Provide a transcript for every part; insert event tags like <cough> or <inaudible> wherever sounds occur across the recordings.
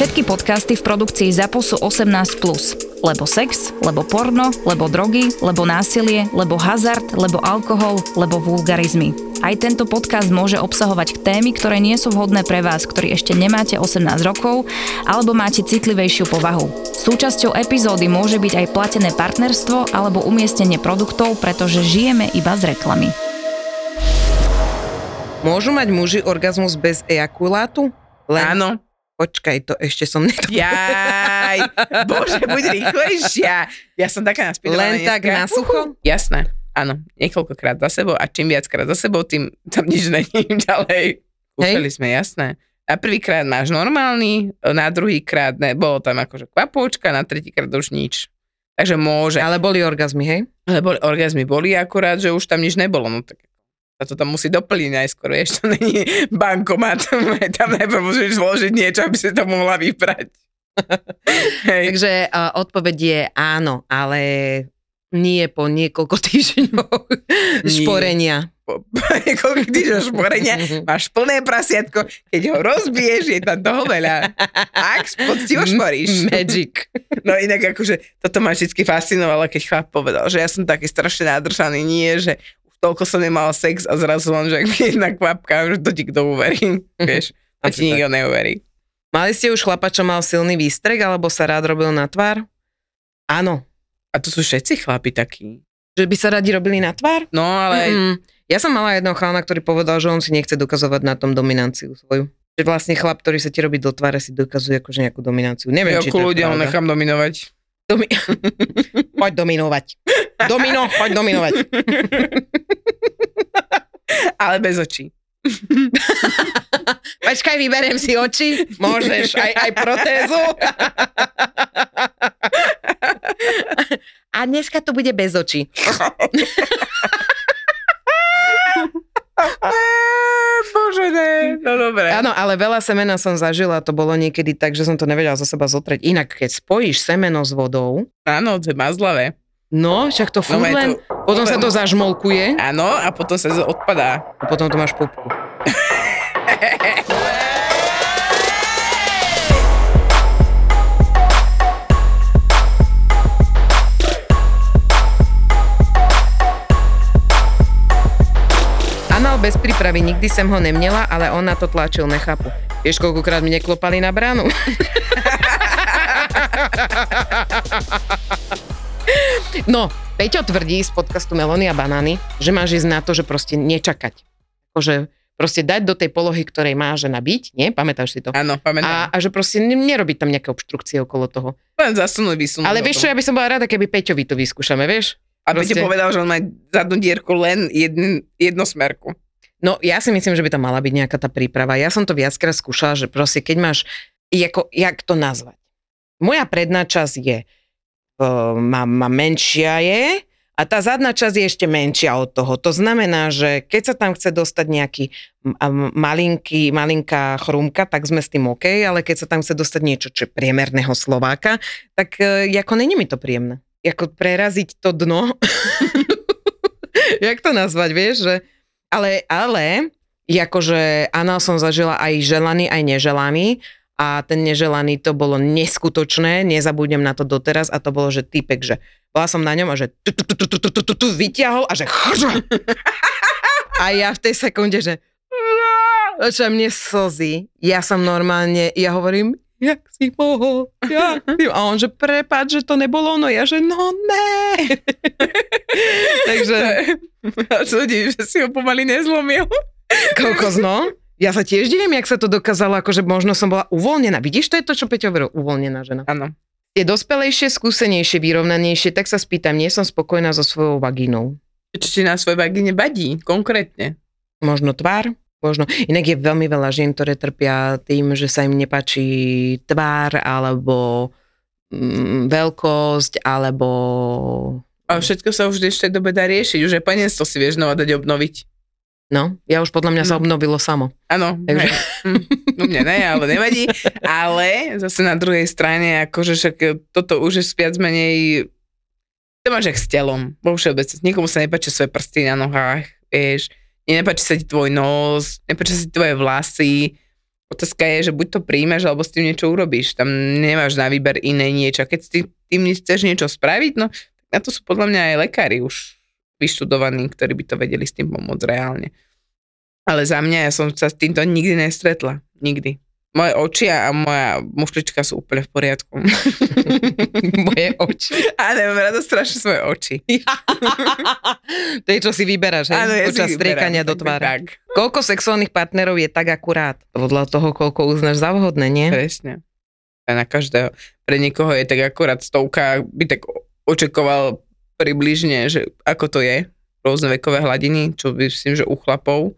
Všetky podcasty v produkcii ZAPO sú 18+. Lebo sex, lebo porno, lebo drogy, lebo násilie, lebo hazard, lebo alkohol, lebo vulgarizmy. Aj tento podcast môže obsahovať témy, ktoré nie sú vhodné pre vás, ktorí ešte nemáte 18 rokov alebo máte citlivejšiu povahu. Súčasťou epizódy môže byť aj platené partnerstvo alebo umiestnenie produktov, pretože žijeme iba z reklamy. Môžu mať muži orgazmus bez ejakulátu? Len... Áno. Počkaj, to ešte som <laughs> neto... Jaj, bože, buď rýchlejšia. Ja som taká naspídovaná Len dneska. tak na sucho? Jasné, áno. Niekoľkokrát za sebou a čím viackrát za sebou, tým tam nič není ďalej. Kúpeli sme, jasné. Na prvýkrát máš normálny, na druhýkrát ne, bolo tam akože kvapôčka, na tretíkrát už nič. Takže môže. Ale boli orgazmy, hej? Ale boli, orgazmy boli akurát, že už tam nič nebolo. No tak sa to tam musí doplniť najskôr, vieš, to není bankomat, <laughs> tam najprv musíš zložiť niečo, aby si to mohla vybrať. <laughs> Takže uh, odpoveď je áno, ale nie po niekoľko týždňov šporenia. Po, po niekoľko týždňov šporenia máš plné prasiatko, keď ho rozbiješ, je tam toho veľa. Ak poctivo šporíš. Magic. <laughs> No inak akože toto ma vždy fascinovalo, keď chlap povedal, že ja som taký strašne nádržaný, nie, že toľko som nemala sex a zrazu len, že ak mi jedna kvapka, že to ti kto uverí, vieš, a ti nikto neuverí. Mali ste už chlapa, čo mal silný výstrek, alebo sa rád robil na tvár? Áno. A to sú všetci chlapi takí. Že by sa radi robili na tvár? No, ale... Mm-hmm. Ja som mala jedného chlana, ktorý povedal, že on si nechce dokazovať na tom dominanciu svoju. Že vlastne chlap, ktorý sa ti robí do tváre, si dokazuje akože nejakú dominanciu. Neviem, ja či to ľudia, nechám dominovať. Domi- <laughs> poď dominovať. Domino, poď dominovať. <laughs> Ale bez očí. <laughs> Počkaj, vyberiem si oči. Môžeš, aj, aj protézu. A dneska to bude bez očí. Bože, ne. No dobre. Áno, ale veľa semena som zažila, to bolo niekedy tak, že som to nevedela zo seba zotrieť. Inak, keď spojíš semeno s vodou... Áno, to je mazlavé. No, však to furt no, len, to, potom sa to zažmolkuje. Áno, a potom sa odpadá. A potom to máš pupku. Anal bez prípravy, nikdy som ho nemnela, ale on na to tlačil, nechápu. Vieš, koľkokrát mi neklopali na bránu? <laughs> No, Peťo tvrdí z podcastu Melony a banány, že máš ísť na to, že proste nečakať. Akože proste dať do tej polohy, ktorej má žena byť, nie? Pamätáš si to? Áno, pamätám. A, a že proste nerobiť tam nejaké obštrukcie okolo toho. Len zasunúť, vysunúť. Ale vieš čo, ja by som bola rada, keby Peťovi to vyskúšame, vieš? A proste... povedal, že on má zadnú dierku len jedn, jednosmerku. No ja si myslím, že by tam mala byť nejaká tá príprava. Ja som to viackrát skúšala, že proste keď máš, ako, jak to nazvať? Moja predná časť je má menšia je a tá zadná časť je ešte menšia od toho. To znamená, že keď sa tam chce dostať nejaký malinký, malinká chrumka, tak sme s tým OK, ale keď sa tam chce dostať niečo, čo priemerného Slováka, tak e, ako není mi to príjemné. Ako preraziť to dno. <laughs> Jak to nazvať, vieš? Že... Ale, ale, akože anal som zažila aj želaný, aj neželaný a ten neželaný to bolo neskutočné, nezabudnem na to doteraz a to bolo, že typek, že bola som na ňom a že vyťahol a že a ja v tej sekunde, že čo mne slzy. Ja som normálne, ja hovorím, jak si mohol. A on, že prepáč, že to nebolo ono. Ja, že no ne. <laughs> Takže... <laughs> A čo že si ho pomaly nezlomil? Koľko no? Ja sa tiež divím, jak sa to dokázalo, akože možno som bola uvoľnená. Vidíš, to je to, čo Peťo hovoril, uvoľnená žena. Áno. Je dospelejšie, skúsenejšie, vyrovnanejšie, tak sa spýtam, nie som spokojná so svojou vagínou. Čo ti na svojej vagíne badí, konkrétne? Možno tvár, možno. Inak je veľmi veľa žien, ktoré trpia tým, že sa im nepáči tvár alebo mm, veľkosť, alebo... A všetko sa už v dnešnej dobe dá riešiť, už aj panenstvo si vieš znova dať obnoviť. No, ja už podľa mňa sa No. obnovilo samo. Áno, Takže- Takže... no mne ne, ale nevadí. Ale zase na druhej strane, akože však toto už je viac menej to máš jak s telom, vo všeobecnosti. Nikomu sa nepáčia svoje prsty na nohách, vieš, nepáči sa ti tvoj nos, nepáči sa ti tvoje vlasy. Otázka je, že buď to príjmeš, alebo s tým niečo urobíš. Tam nemáš na výber iné niečo. A keď s tým, tým chceš niečo spraviť, no na to sú podľa mňa aj lekári už vyštudovaní, ktorí by to vedeli s tým pomôcť reálne. Ale za mňa, ja som sa s týmto nikdy nestretla. Nikdy. Moje oči a moja mušlička sú úplne v poriadku. <laughs> Moje oči. A nemám rada strašne svoje oči. <laughs> to je, čo si vyberáš, hej? Áno, ja Počas striekania do tvára. Tak, Koľko sexuálnych partnerov je tak akurát? Podľa toho, koľko uznáš za vhodné, nie? presne. A na každého. Pre niekoho je tak akorát stovka, by tak očakoval približne, že ako to je, rôzne vekové hladiny, čo myslím, že u chlapov.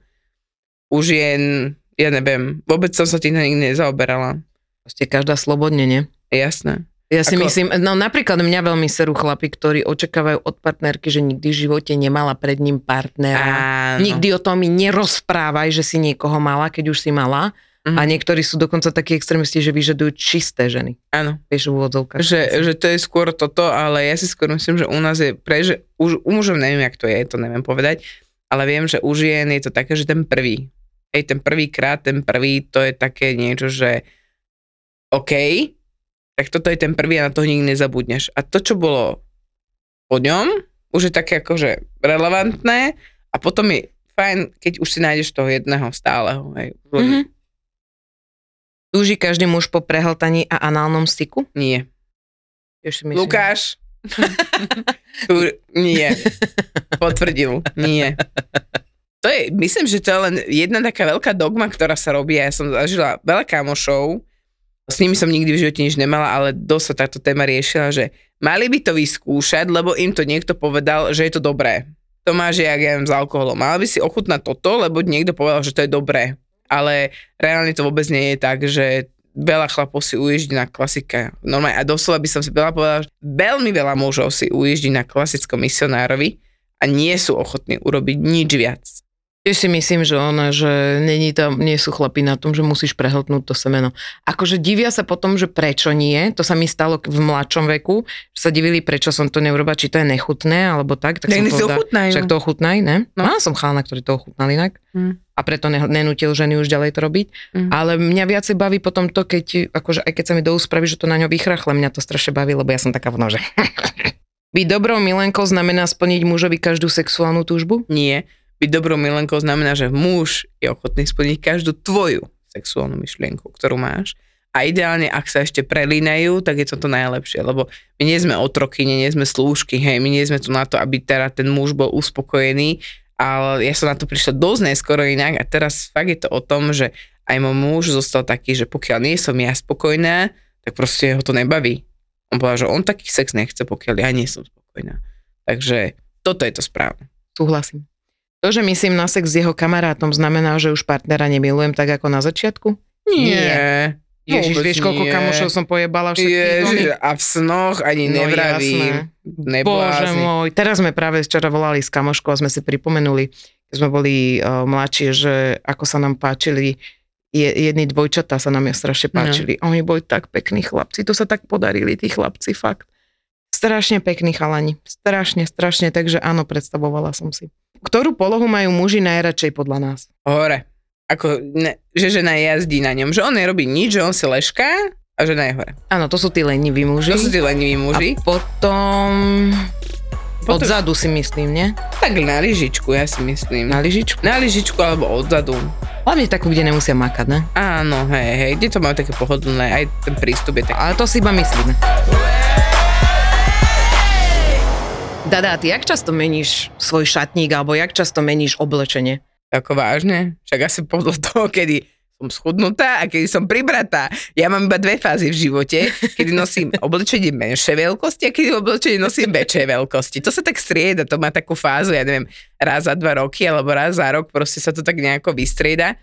Už jen, ja neviem, vôbec som sa tým nikdy nezaoberala. Proste každá slobodne, nie? Jasné. Ja si Ako- myslím, no napríklad mňa veľmi serú chlapi, ktorí očakávajú od partnerky, že nikdy v živote nemala pred ním partnera. Áno. Nikdy o tom mi nerozprávaj, že si niekoho mala, keď už si mala. Mhm. A niektorí sú dokonca takí extrémisti, že vyžadujú čisté ženy. Áno. Vieš, v úvodzovkách. Že, že to je skôr toto, ale ja si skôr myslím, že u nás je pre, že už u mužov neviem, jak to je, to neviem povedať, ale viem, že u žien je to také, že ten prvý, hej, ten prvý krát, ten prvý, to je také niečo, že OK, tak toto je ten prvý a na to nikdy nezabudneš. A to, čo bolo po ňom, už je také akože relevantné a potom je fajn, keď už si nájdeš toho jedného stáleho. Hej. Mhm. Túži každý muž po prehltaní a análnom styku? Nie. Myslím. Lukáš? <laughs> tu, nie. Potvrdil. Nie. To je, myslím, že to je len jedna taká veľká dogma, ktorá sa robí. Ja som zažila veľa kamošov, s nimi som nikdy v živote nič nemala, ale dosť sa táto téma riešila, že mali by to vyskúšať, lebo im to niekto povedal, že je to dobré. To máš, jak ja viem, s alkoholom. Mala by si ochutnať toto, lebo niekto povedal, že to je dobré. Ale reálne to vôbec nie je tak, že veľa chlapov si uježdí na klasika. Normálne, a doslova by som si veľa povedala, že veľmi veľa mužov si uježdí na klasickom misionárovi a nie sú ochotní urobiť nič viac. Tiež si myslím, že ona, že není tam, nie sú chlapi na tom, že musíš prehltnúť to semeno. Akože divia sa potom, že prečo nie, to sa mi stalo v mladšom veku, že sa divili, prečo som to neurobila, či to je nechutné, alebo tak. Tak Tak si ochutnajú. však to ochutnaj, ne? No. Mala som chalana, ktorý to ochutnal inak. Hm. A preto ne, nenútil ženy už ďalej to robiť. Mm. Ale mňa viacej baví potom to, keď, akože aj keď sa mi do spraví, že to na ňo vychrachle, mňa to strašne baví, lebo ja som taká vno, že... <laughs> Byť dobrou milenkou znamená splniť mužovi každú sexuálnu túžbu? Nie. Byť dobrou milenkou znamená, že muž je ochotný splniť každú tvoju sexuálnu myšlienku, ktorú máš. A ideálne, ak sa ešte prelínajú, tak je to to najlepšie, lebo my nie sme otroky, nie sme slúžky, hej, my nie sme tu na to, aby teda ten muž bol uspokojený, ale ja som na to prišla dosť neskoro inak a teraz fakt je to o tom, že aj môj muž zostal taký, že pokiaľ nie som ja spokojná, tak proste ho to nebaví. On povedal, že on taký sex nechce, pokiaľ ja nie som spokojná. Takže toto je to správne. Súhlasím. To, že myslím na sex s jeho kamarátom, znamená, že už partnera nemilujem tak ako na začiatku? Nie. Ježiš, Vôbec vieš, koľko nie. kamošov som pojebala všetkých Ježiš, a v snoch ani No nevravím. Bože môj, teraz sme práve včera volali s kamoškou a sme si pripomenuli, keď sme boli uh, mladšie, že ako sa nám páčili je, jedni dvojčatá sa nám strašne No. páčili. Oni boli tak pekní chlapci, to sa tak podarili, tí chlapci, fakt. Strašne pekní chalani, strašne, strašne, takže áno, predstavovala som si. Ktorú polohu majú muži najradšej podľa nás? Hore. Ako, ne, že žena jazdí na ňom. Že on nerobí nič, že on si lešká a žena je hore. Áno, to sú tí leniví muži. To sú tí leniví muži. A potom... Potom- Odzadu si myslím, nie? Tak na lyžičku, ja si myslím. Na lyžičku. Na lyžičku alebo odzadu. Hlavne takú, kde nemusia makať, ne? Áno, hej, hej, kde to majú také pohodlné, aj ten prístup je taký. Ale to si iba myslíme. Dada, ty jak často meníš svoj šatník, alebo jak často meníš oblečenie? Ako vážne? Však asi podľa toho, kedy som schudnutá a kedy som pribratá. Ja mám iba dve fázy v živote, kedy nosím oblečenie menšej veľkosti a kedy oblečenie nosím väčšej veľkosti. To sa tak strieda, to má takú fázu, ja neviem, raz za dva roky alebo raz za rok, proste sa to tak nejako vystrieda.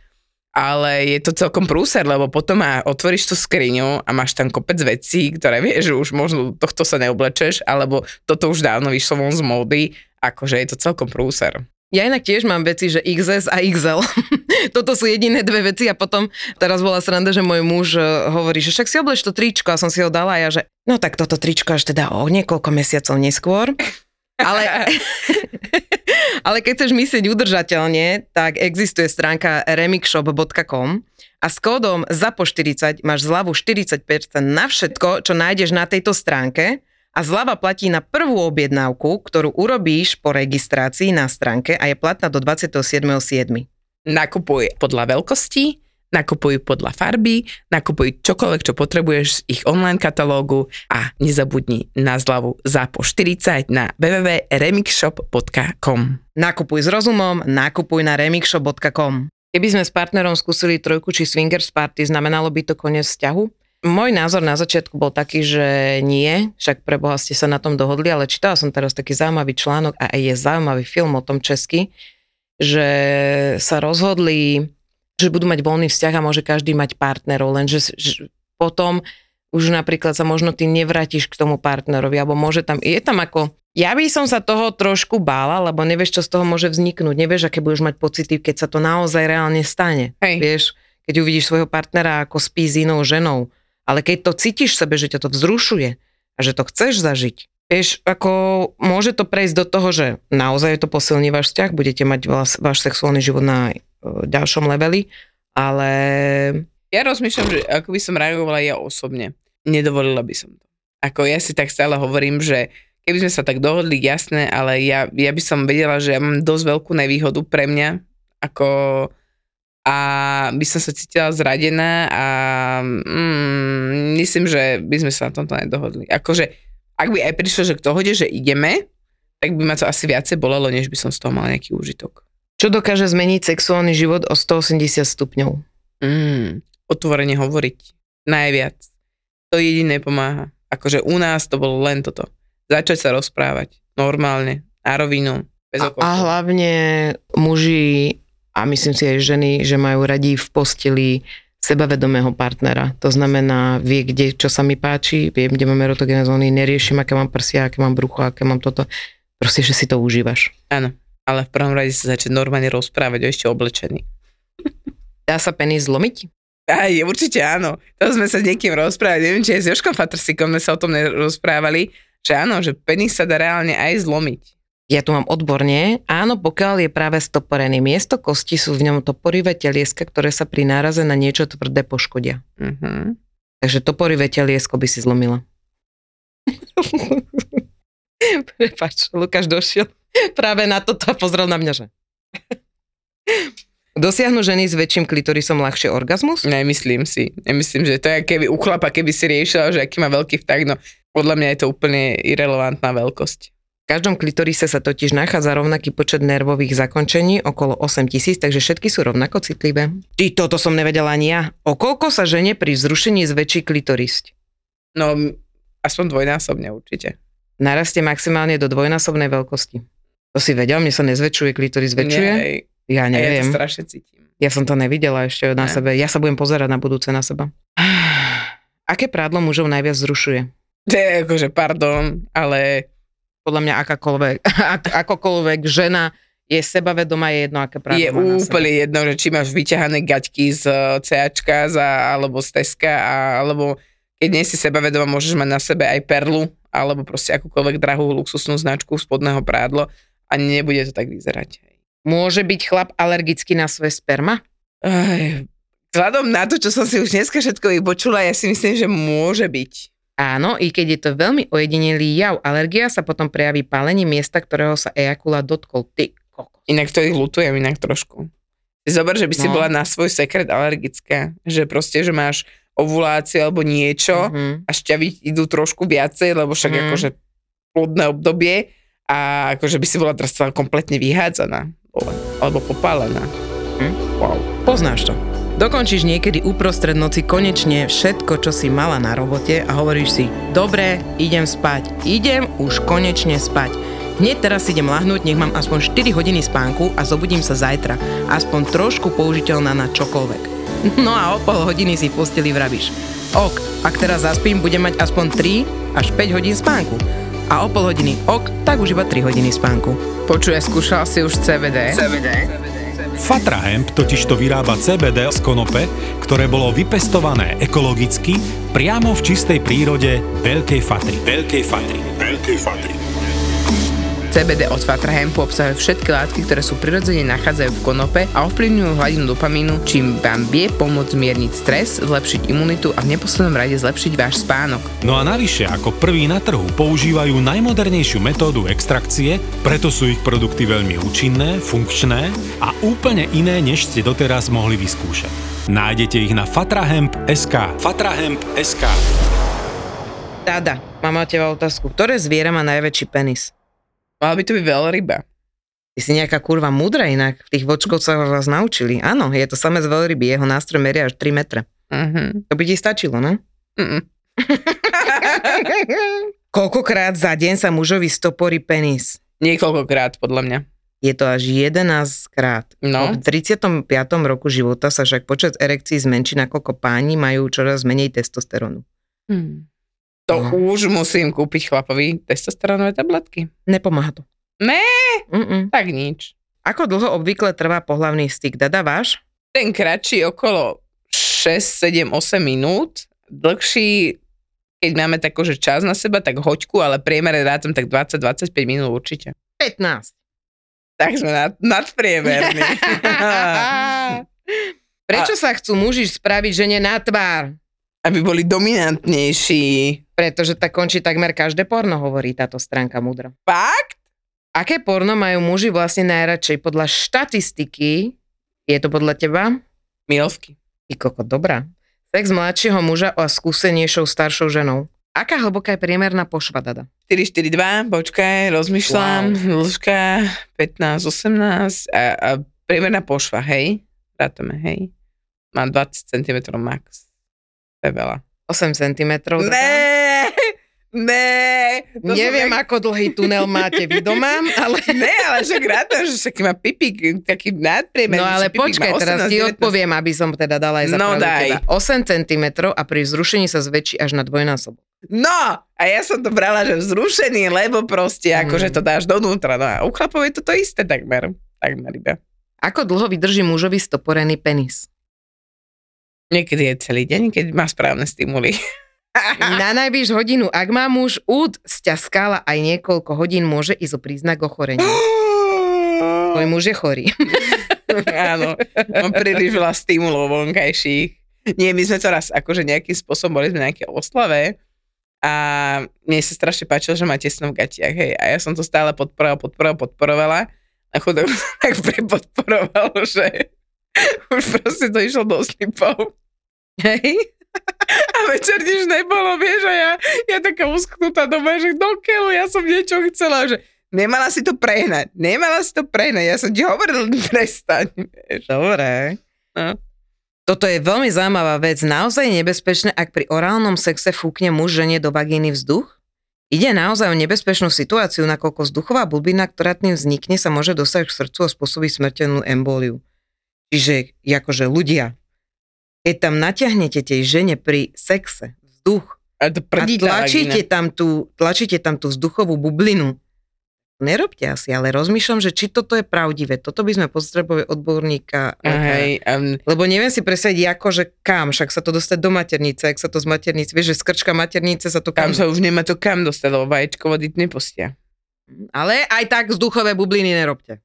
Ale je to celkom prúser, lebo potom má, otvoríš tú skriňu a máš tam kopec vecí, ktoré vieš, že už možno tohto sa neoblečeš, alebo toto už dávno vyšlo von z módy, akože je to celkom prúser. Ja inak tiež mám veci, že XS a XL. <laughs> Toto sú jediné dve veci a potom teraz bola sranda, že môj muž e, hovorí, že však si obleč to tričko a som si ho dala a ja, že no tak toto tričko až teda o niekoľko mesiacov neskôr. Ale, <laughs> ale keď chceš myslieť udržateľne, tak existuje stránka remixshop.com a s kódom ZAPO40 máš zľavu 40% na všetko, čo nájdeš na tejto stránke a zľava platí na prvú objednávku, ktorú urobíš po registrácii na stránke a je platná do 27.7. Nakupuj podľa veľkosti, nakupuj podľa farby, nakupuj čokoľvek, čo potrebuješ z ich online katalógu a nezabudni na zľavu po 40 na www.remixshop.com. Nakupuj s rozumom, nakupuj na remixshop.com. Keby sme s partnerom skúsili trojku či swingers party, znamenalo by to koniec vzťahu? Môj názor na začiatku bol taký, že nie, však pre Boha ste sa na tom dohodli, ale čítala som teraz taký zaujímavý článok a aj je zaujímavý film o tom česky, že sa rozhodli, že budú mať voľný vzťah a môže každý mať partnerov, lenže že potom už napríklad sa možno ty nevrátiš k tomu partnerovi, alebo môže tam, je tam ako, ja by som sa toho trošku bála, lebo nevieš, čo z toho môže vzniknúť, nevieš, aké budeš mať pocity, keď sa to naozaj reálne stane. Hej. Vieš, keď uvidíš svojho partnera, ako spí s inou ženou, ale keď to cítiš v sebe, že ťa to vzrušuje a že to chceš zažiť, vieš, ako môže to prejsť do toho, že naozaj to posilní váš vzťah, budete mať váš, váš sexuálny život na ďalšom leveli, ale... Ja rozmýšľam, že ako by som reagovala ja osobne. Nedovolila by som to. Ako ja si tak stále hovorím, že keby sme sa tak dohodli, jasné, ale ja, ja by som vedela, že ja mám dosť veľkú nevýhodu pre mňa, ako a by som sa cítila zradená a mm, myslím, že by sme sa na tomto nedohodli. Akože, ak by aj prišlo, že k dohode, že ideme, tak by ma to asi viacej bolelo, než by som z toho mal nejaký úžitok. Čo dokáže zmeniť sexuálny život o 180 stupňov? Mm, otvorene hovoriť. Najviac. To jediné pomáha. Akože u nás to bolo len toto. Začať sa rozprávať. Normálne. Na rovinu. Bez a, a hlavne muži a myslím si aj ženy, že majú radi v posteli sebavedomého partnera. To znamená, vie, kde, čo sa mi páči, viem, kde máme erotogené zóny, neriešim, aké mám prsia, aké mám brucho, aké mám toto. Proste, že si to užívaš. Áno, ale v prvom rade sa začať normálne rozprávať o ešte oblečený. Dá sa penis zlomiť? Aj, určite áno. To sme sa s niekým rozprávali, neviem, či aj s Joškom Fatrsikom sme sa o tom nerozprávali, že áno, že penis sa dá reálne aj zlomiť ja tu mám odborne, áno, pokiaľ je práve stoporený miesto kosti, sú v ňom toporivé telieska, ktoré sa pri náraze na niečo tvrdé poškodia. Uh-huh. Takže toporivé teliesko by si zlomila. <laughs> Prepač, Lukáš došiel práve na toto a pozrel na mňa, že... Dosiahnu ženy s väčším klitorisom ľahšie orgazmus? Nemyslím si. Nemyslím, že to je keby u chlapa, keby si riešila, že aký má veľký vták, no podľa mňa je to úplne irrelevantná veľkosť každom klitorise sa totiž nachádza rovnaký počet nervových zakončení, okolo 8000, takže všetky sú rovnako citlivé. Ty, toto som nevedela ani ja. O koľko sa žene pri vzrušení zväčší klitoris? No, aspoň dvojnásobne určite. Narastie maximálne do dvojnásobnej veľkosti. To si vedel, mne sa nezväčšuje, klitoris zväčšuje? Nie, ja neviem. Ja to strašne cítim. Ja som to nevidela ešte na ne. sebe. Ja sa budem pozerať na budúce na seba. <sighs> Aké prádlo mužov najviac zrušuje? To je akože, pardon, ale podľa mňa akákoľvek, <laughs> ak, akokoľvek žena je sebavedomá, je jedno, aké práve Je úplne seba. jedno, že či máš vyťahané gaťky z eh, CAčka za, alebo z Teska, a, alebo keď nie si sebavedomá, môžeš mať na sebe aj perlu, alebo proste akúkoľvek drahú luxusnú značku spodného prádlo a nebude to tak vyzerať. Môže byť chlap alergický na svoje sperma? Aj, vzhľadom na to, čo som si už dneska všetko vypočula, ja si myslím, že môže byť. Áno, i keď je to veľmi ojedinelý jav, alergia sa potom prejaví pálením miesta, ktorého sa ejakula dotkol. Ty kokos. Inak to ich lutujem inak trošku. Zober, že by si no. bola na svoj sekret alergická. Že proste, že máš ovuláciu alebo niečo mm-hmm. a šťavy idú trošku viacej, lebo však mm. akože plodné obdobie a akože by si bola teraz kompletne vyhádzaná alebo popálená. Hm? Wow. Poznáš to. Dokončíš niekedy uprostred noci konečne všetko, čo si mala na robote a hovoríš si, dobre, idem spať, idem už konečne spať. Hneď teraz idem lahnúť, nech mám aspoň 4 hodiny spánku a zobudím sa zajtra. Aspoň trošku použiteľná na čokoľvek. <laughs> No a o pol hodiny si v posteli vravíš. Ok, ak teraz zaspím, budem mať aspoň 3 až 5 hodín spánku. A o pol hodiny ok, tak už iba 3 hodiny spánku. Počuj, skúšal si už CBD? CBD. Fatra Hemp totiž to vyrába CBD z konope, ktoré bolo vypestované ekologicky priamo v čistej prírode Veľkej Fatry. Veľkej Fatry. Veľkej Fatry. CBD od Fatra Hempu obsahuje všetky látky, ktoré sú prirodzene nachádzajú v konope a ovplyvňujú hladinu dopamínu, čím vám vie pomôcť zmierniť stres, zlepšiť imunitu a v neposlednom rade zlepšiť váš spánok. No a navyše, ako prvý na trhu používajú najmodernejšiu metódu extrakcie, preto sú ich produkty veľmi účinné, funkčné a úplne iné, než ste doteraz mohli vyskúšať. Nájdete ich na fatrahemp.sk fatrahemp.sk Dada, mám na teba otázku. Ktoré zviera má najväčší penis? Mala by to byť veľryba. Ty si nejaká kurva múdra inak. V tých vočkovcach vás naučili. Áno, je to samé z veľryby. Jeho nástroj meria až 3 metre. Uh-huh. To by ti stačilo, no? Uh-uh. <laughs> Koľkokrát za deň sa mužovi stoporí penis? Niekoľkokrát, podľa mňa. Je to až 11 krát. No. V 35. roku života sa však počet erekcií zmenší, nakoľko páni majú čoraz menej testosterónu. Hmm. To No. už musím kúpiť chlapovi testosterónové tabletky. Nepomáha to. Ne, Mm-mm. tak nič. Ako dlho obvykle trvá pohlavný styk? Dada váš? Ten kratší okolo 6, 7, 8 minút. Dlhší, keď máme tako, že čas na seba, tak hoďku, ale priemere rátam tak 20-25 minút určite. 15. Tak sme nad, nadpriemerní. <laughs> Prečo sa chcú muži spraviť žene na tvár? Aby boli dominantnejší. Pretože tak končí takmer každé porno, hovorí táto stránka múdro. Fakt? Aké porno majú muži vlastne najradšej? Podľa štatistiky, je to podľa teba? Milsky. Ty koko, dobrá. Sex mladšieho muža a skúsenejšou staršou ženou. Aká hlboká je priemerná pošva, Dada? 4-4-2, počkaj, rozmýšľam, wow. dĺžka 15-18 a, a priemerná pošva, hej? Rátame, hej? Má 20 cm max. To je veľa. 8 cm. Ne, ne. Neviem, som ako dlhý tunel máte vy doma, ale... <laughs> Ne, ale však rátam, že však má pipík, taký nadpriemer. No ale počkaj, teraz ti odpoviem, aby som teda dala aj za No, daj. teba. 8 cm a pri vzrušení sa zväčší až na dvojnásobok. No, a ja som to brala, že vzrušený, lebo proste Mm. akože to dáš donútra. No a u chlapov je to to isté takmer. Takmer iba. Ako dlho vydrží mužovi stoporený penis? Niekedy je celý deň, keď má správne stimuly. <laughs> Na najvyš hodinu, ak má muž úd sťaskala aj niekoľko hodín, môže ísť o príznak ochorenia. <gasps> Tvoj muž je chorý. <laughs> Áno, mám príliš veľa stimulov vonkajších. Nie, my sme to raz akože nejakým spôsobom boli sme na nejaké oslave a mne sa strašne páčilo, že má tesno v gatiach, hej. A ja som to stále podporovala, podporovala, podporovala a chudok <laughs> tak prepodporoval, že <laughs> už proste to išlo do slipov. Hej? <laughs> A večer nič nebolo, vieš, a ja, ja taká usknutá doma, že do keľu, ja som niečo chcela, že nemala si to prehnať, nemala si to prehnať, ja som ti hovoril, <laughs> prestaň, vieš. Dobre. No. Toto je veľmi zaujímavá vec. Naozaj je nebezpečné, ak pri orálnom sexe fúkne muž žene do vagíny vzduch? Ide naozaj o nebezpečnú situáciu, nakoľko vzduchová blbina, ktorá tým vznikne, sa môže dostať k srdcu a spôsobí smrteľnú emboliu. Čiže, akože ľudia, keď tam natiahnete tej žene pri sexe vzduch A to a tlačíte tam, tú, tlačíte tam tú vzduchovú bublinu, nerobte asi, ale rozmýšľam, že či toto je pravdivé. Toto by sme potrebovali odborníka. lekára. Hej, um, Lebo neviem si presediť, ako, že kam, však sa to dostať do maternice, ak sa to z maternice, vieš, že skrčka maternice sa to kam... tam sa už nemá to kam dostať, lebo vajíčko vody nepustia. Ale aj tak vzduchové bubliny nerobte.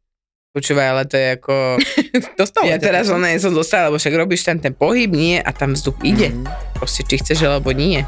Počúvaj, ale to je ako... <laughs> Dostalo ja teraz ona som dostala, lebo však robíš tam ten pohyb, nie, a tam vzduch ide. Mhm. Proste, či chceš, alebo nie.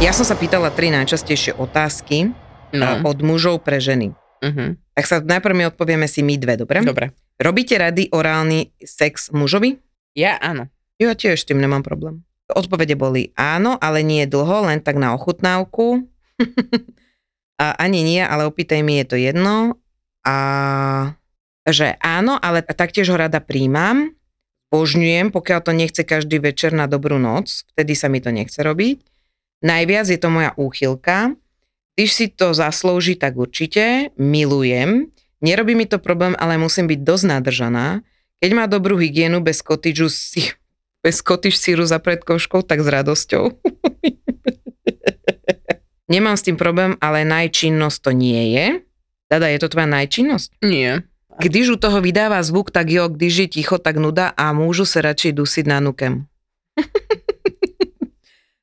Ja som sa pýtala tri najčastejšie otázky no. od mužov pre ženy. Uh-huh. Tak sa najprv mi odpovieme si my dve, dobre? Dobre. Robíte rady orálny sex mužovi? Ja áno. Ja tiež s tým nemám problém. Odpovede boli áno, ale nie dlho, len tak na ochutnávku. <laughs> A ani nie, ale opýtaj mi, je to jedno. A že áno, ale taktiež ho rada príjmam, božňujem, pokiaľ to nechce každý večer na dobrú noc, vtedy sa mi to nechce robiť. Najviac je to moja úchylka. Když si to zaslúži, tak určite. Milujem. Nerobí mi to problém, ale musím byť dosť nadržaná. Keď má dobrú hygienu bez kotiču si, bez kotič síru za predkoškou, tak s radosťou. <laughs> Nemám s tým problém, ale najčinnosť to nie je. Dada, je to tvoja najčinnosť? Nie. Když u toho vydáva zvuk, tak jo, když je ticho, tak nuda a môžu sa radšej dusiť na nukem. <laughs>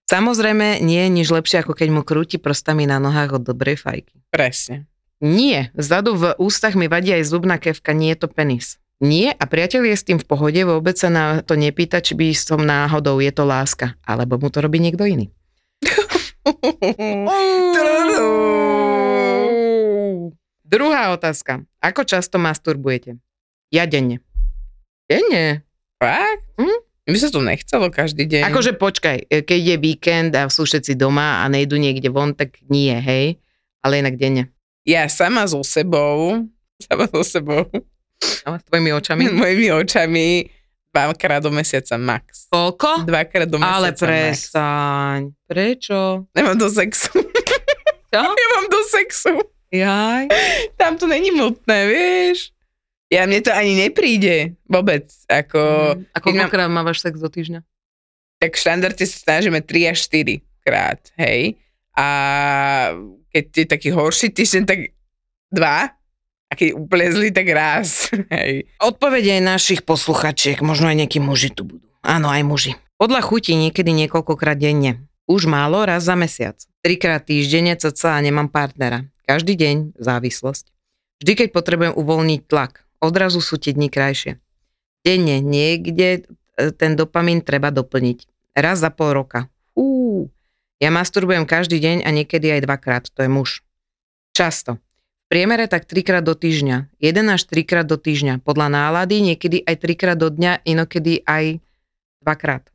Samozrejme, nie je nič lepšie, ako keď mu krúti prstami na nohách od dobrej fajky. Presne. Nie, vzadu v ústach mi vadí aj zubná kevka, nie je to penis. Nie a priateľ je s tým v pohode, vôbec sa na to nepýta, či by som náhodou, je to láska, alebo mu to robí niekto iný. <laughs> Druhá otázka. Ako často masturbujete? Ja denne. Denne? Fakt? Hm? My sa to nechcelo každý deň. Akože počkaj, e, keď je víkend a sú všetci doma a nejdu niekde von, tak nie, hej. Ale inak denne. Ja sama so sebou, sama so sebou, A s tvojimi očami? mojimi očami, dvakrát do mesiaca max. Koľko? Dvakrát do mesiaca Ale max. prestaň. Prečo? Nemám do sexu. Čo? <laughs> Nemám do sexu. Jaj. Tam to není nutné, vieš. Ja mne to ani nepríde vôbec. Ako, Mm. A keď mám- koľkokrát mávaš sex do týždňa? tak štandardne sa snažíme 3 až 4 krát, hej. A keď je taký horší týždeň, tak dva. A keď zlý, tak raz, <laughs> hej. Odpovede aj našich posluchačiek, možno aj nejakí muži tu budú. Áno, aj muži. Podľa chuti niekedy niekoľkokrát denne. Už málo, raz za mesiac. Trikrát týždenne cca nemám partnera. Každý deň závislosť. Vždy, keď potrebujem uvoľniť tlak. Odrazu sú tie dni krajšie. Denne niekde e, ten dopamín treba doplniť. Raz za pol roka. Fú. Ja masturbujem každý deň a niekedy aj dvakrát. To je muž. Často. V priemere tak trikrát do týždňa. Jeden až trikrát do týždňa. Podľa nálady niekedy aj trikrát do dňa, inokedy aj dvakrát.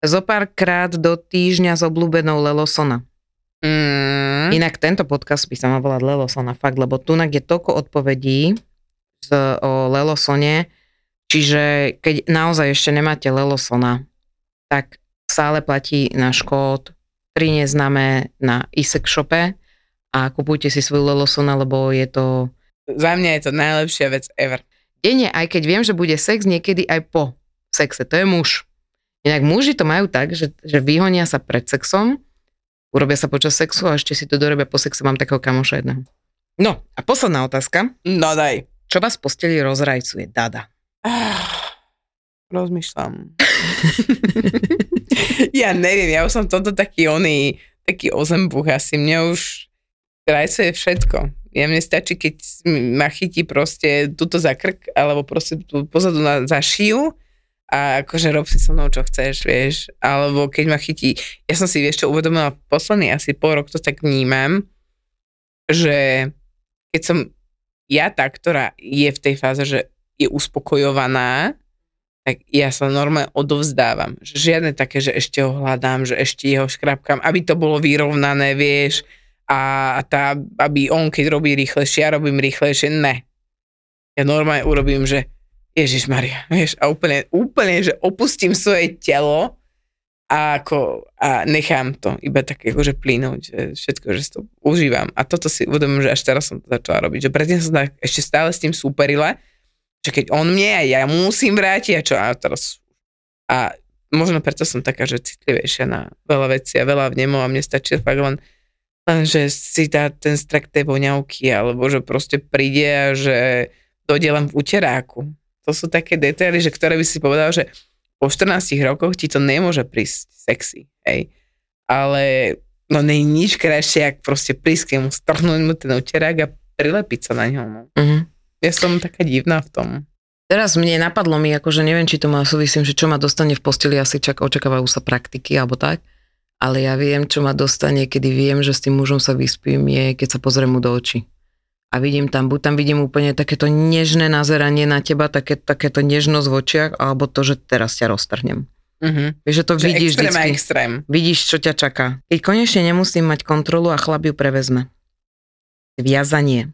Zopár krát do týždňa s obľúbenou Lelosona. Mm. Inak tento podcast by sa mal volať Lelosona, fakt, lebo tunak je toľko odpovedí z, o Lelosone, čiže keď naozaj ešte nemáte Lelosona, tak stále platí náš kód 3 neznáme na isek shope a kupujte si svoju Lelosona, lebo je to Za mňa je to najlepšia vec ever. denne, aj keď viem, že bude sex, niekedy aj po sexe. To je muž. Inak muži to majú tak, že, že vyhonia sa pred sexom, urobia sa počas sexu a ešte si to dorobia po sexe. Mám takého kamoša jedného. No a posledná otázka. No daj. Čo vás v posteli rozrajcuje? Dada. <sighs> Rozmýšľam. <laughs> ja neviem, ja už som toto taký oný, taký ozembuch asi. Mne už rajcuje všetko. Ja mne stačí, keď ma chytí proste tuto za krk, alebo proste tu pozadu na, za šiju a akože rob si so mnou, čo chceš, vieš. Alebo keď ma chytí, ja som si vieš čo uvedomila posledný asi pol rok, to tak vnímam, že keď som ja tá, ktorá je v tej fáze, že je uspokojovaná, tak ja sa normálne odovzdávam. Žiadne také, že ešte ho hľadám, že ešte jeho škrapkám, aby to bolo vyrovnané, vieš, a tá, aby on, keď robí rýchlejšie, ja robím rýchlejšie, ne. Ja normálne urobím, že Ježiš Maria, vieš, a úplne, úplne, že opustím svoje telo a, ako, a nechám to iba tak akože plynúť, že všetko, že to užívam. A toto si uvedomím, že až teraz som to začala robiť. Že predtým som tak ešte stále s tým súperila, že keď on mne a ja musím vrátiť a čo a teraz a možno preto som taká, že citlivejšia na veľa vecí a veľa vnemov a mne stačí fakt len že si dá ten strak tej voňavky alebo že proste príde a že dojde len v uteráku. To sú také detaily, že ktoré by si povedal, že po 14 rokoch ti to nemôže prísť sexy, hej. Ale no nie je nič krajšie, ak proste prísť k nemu, strhnúť mu ten uterák a prilepiť sa na ňo. No. Mhm. Ja som taká divná v tom. Teraz mne napadlo mi, akože neviem, či to má súvisím, že čo ma dostane v posteli, asi čak očakávajú sa praktiky alebo tak, ale ja viem, čo ma dostane, kedy viem, že s tým mužom sa vyspím, je, keď sa pozriem mu do očí. A vidím tam, buď tam vidím úplne takéto nežné nazeranie na teba, také, takéto nežnosť v očiach, alebo to, že teraz ťa roztrhnem. Uh-huh. Vieš, že to Že vidíš extrém vždycky. extrém. Vidíš, čo ťa čaká. Keď konečne nemusím mať kontrolu a chlap ju prevezme. Viazanie.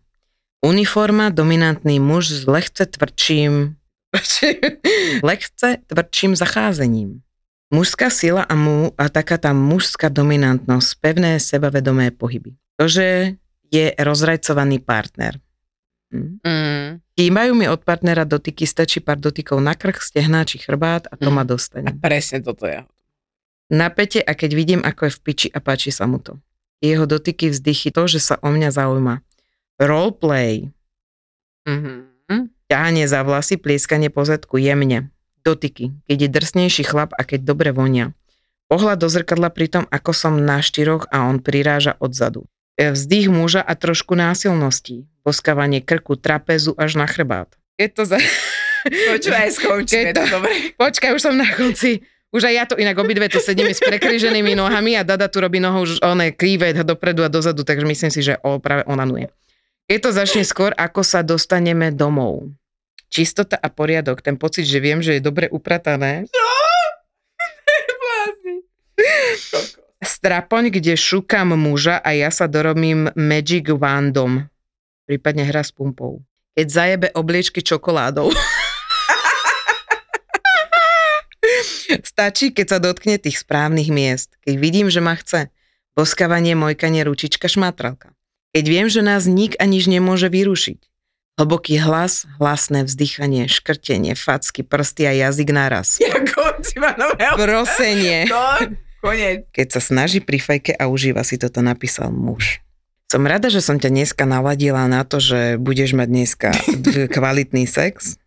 Uniforma, dominantný muž s lehce tvrdším, <laughs> lehce tvrdším zacházením. Mužská sila a, mu, a taká tá mužská dominantnosť, pevné sebavedomé pohyby. To, že je rozrajcovaný partner. Hm? Mm. Chýbajú mi od partnera dotyky, stačí pár dotykov na krk, stehná či chrbát a to Mm. ma A dostane. presne toto je. Napätie a keď vidím, ako je v piči a páči sa mu to. Jeho dotyky, vzdychy, to, že sa o mňa zaujíma. Roleplay, Mhm. ťahanie za vlasy, plieskanie po zadku jemne. Dotyky, keď je drsnejší chlap a keď dobre vonia. Pohľad do zrkadla pri tom, ako som na štyroch a on priráža odzadu. E, Vzdych muža a trošku násilností. Poskávanie krku, trapezu až na chrbát. Je to za... Počúvaj, skončíme to- to dobre. Počkaj, už som na konci. Už aj ja to inak obidve tu sedíme s prekryženými nohami a Dada tu robí nohou už oné kríve dopredu a dozadu, takže myslím si, že o, práve onanuje. Keď to začne skôr, ako sa dostaneme domov. Čistota a poriadok, ten pocit, že viem, že je dobre upratané. <laughs> Blázni. Strapoň, kde šukám muža a ja sa dorobím Magic Wandom. Prípadne hra s pumpou. Keď zajebe obliečky čokoládou. <laughs> Stačí, keď sa dotkne tých správnych miest. Keď vidím, že ma chce. Boskávanie, mojkanie, ručička, šmatralka. Keď viem, že nás nik a nič nemôže vyrušiť. Hlboký hlas, hlasné vzdychanie, škrtenie, facky, prsty a jazyk naraz. Prosenie. No, konec. Keď sa snaží pri fejke a užíva si toto napísal muž. Som rada, že som ťa dneska naladila na to, že budeš mať dneska <laughs> kvalitný sex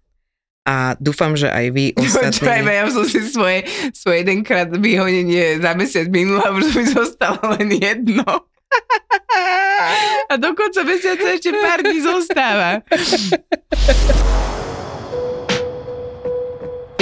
a dúfam, že aj vy ostatní. ja som si svoje, svoje jedenkrát vyhonenie za mesiac minula, už mi zostalo len jedno. <laughs> A do konca mesiaca ešte pár dní zostáva. <laughs>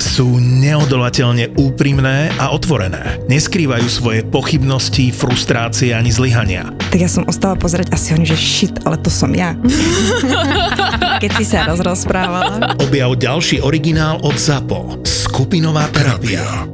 Sú neodolateľne úprimné a otvorené. Neskrývajú svoje pochybnosti, frustrácie ani zlyhania. Tak ja som ostala pozerať a si hovorím, že shit, ale to som ja. <laughs> keď si sa rozprávala. Objav ďalší originál od ZAPO. Skupinová terapia.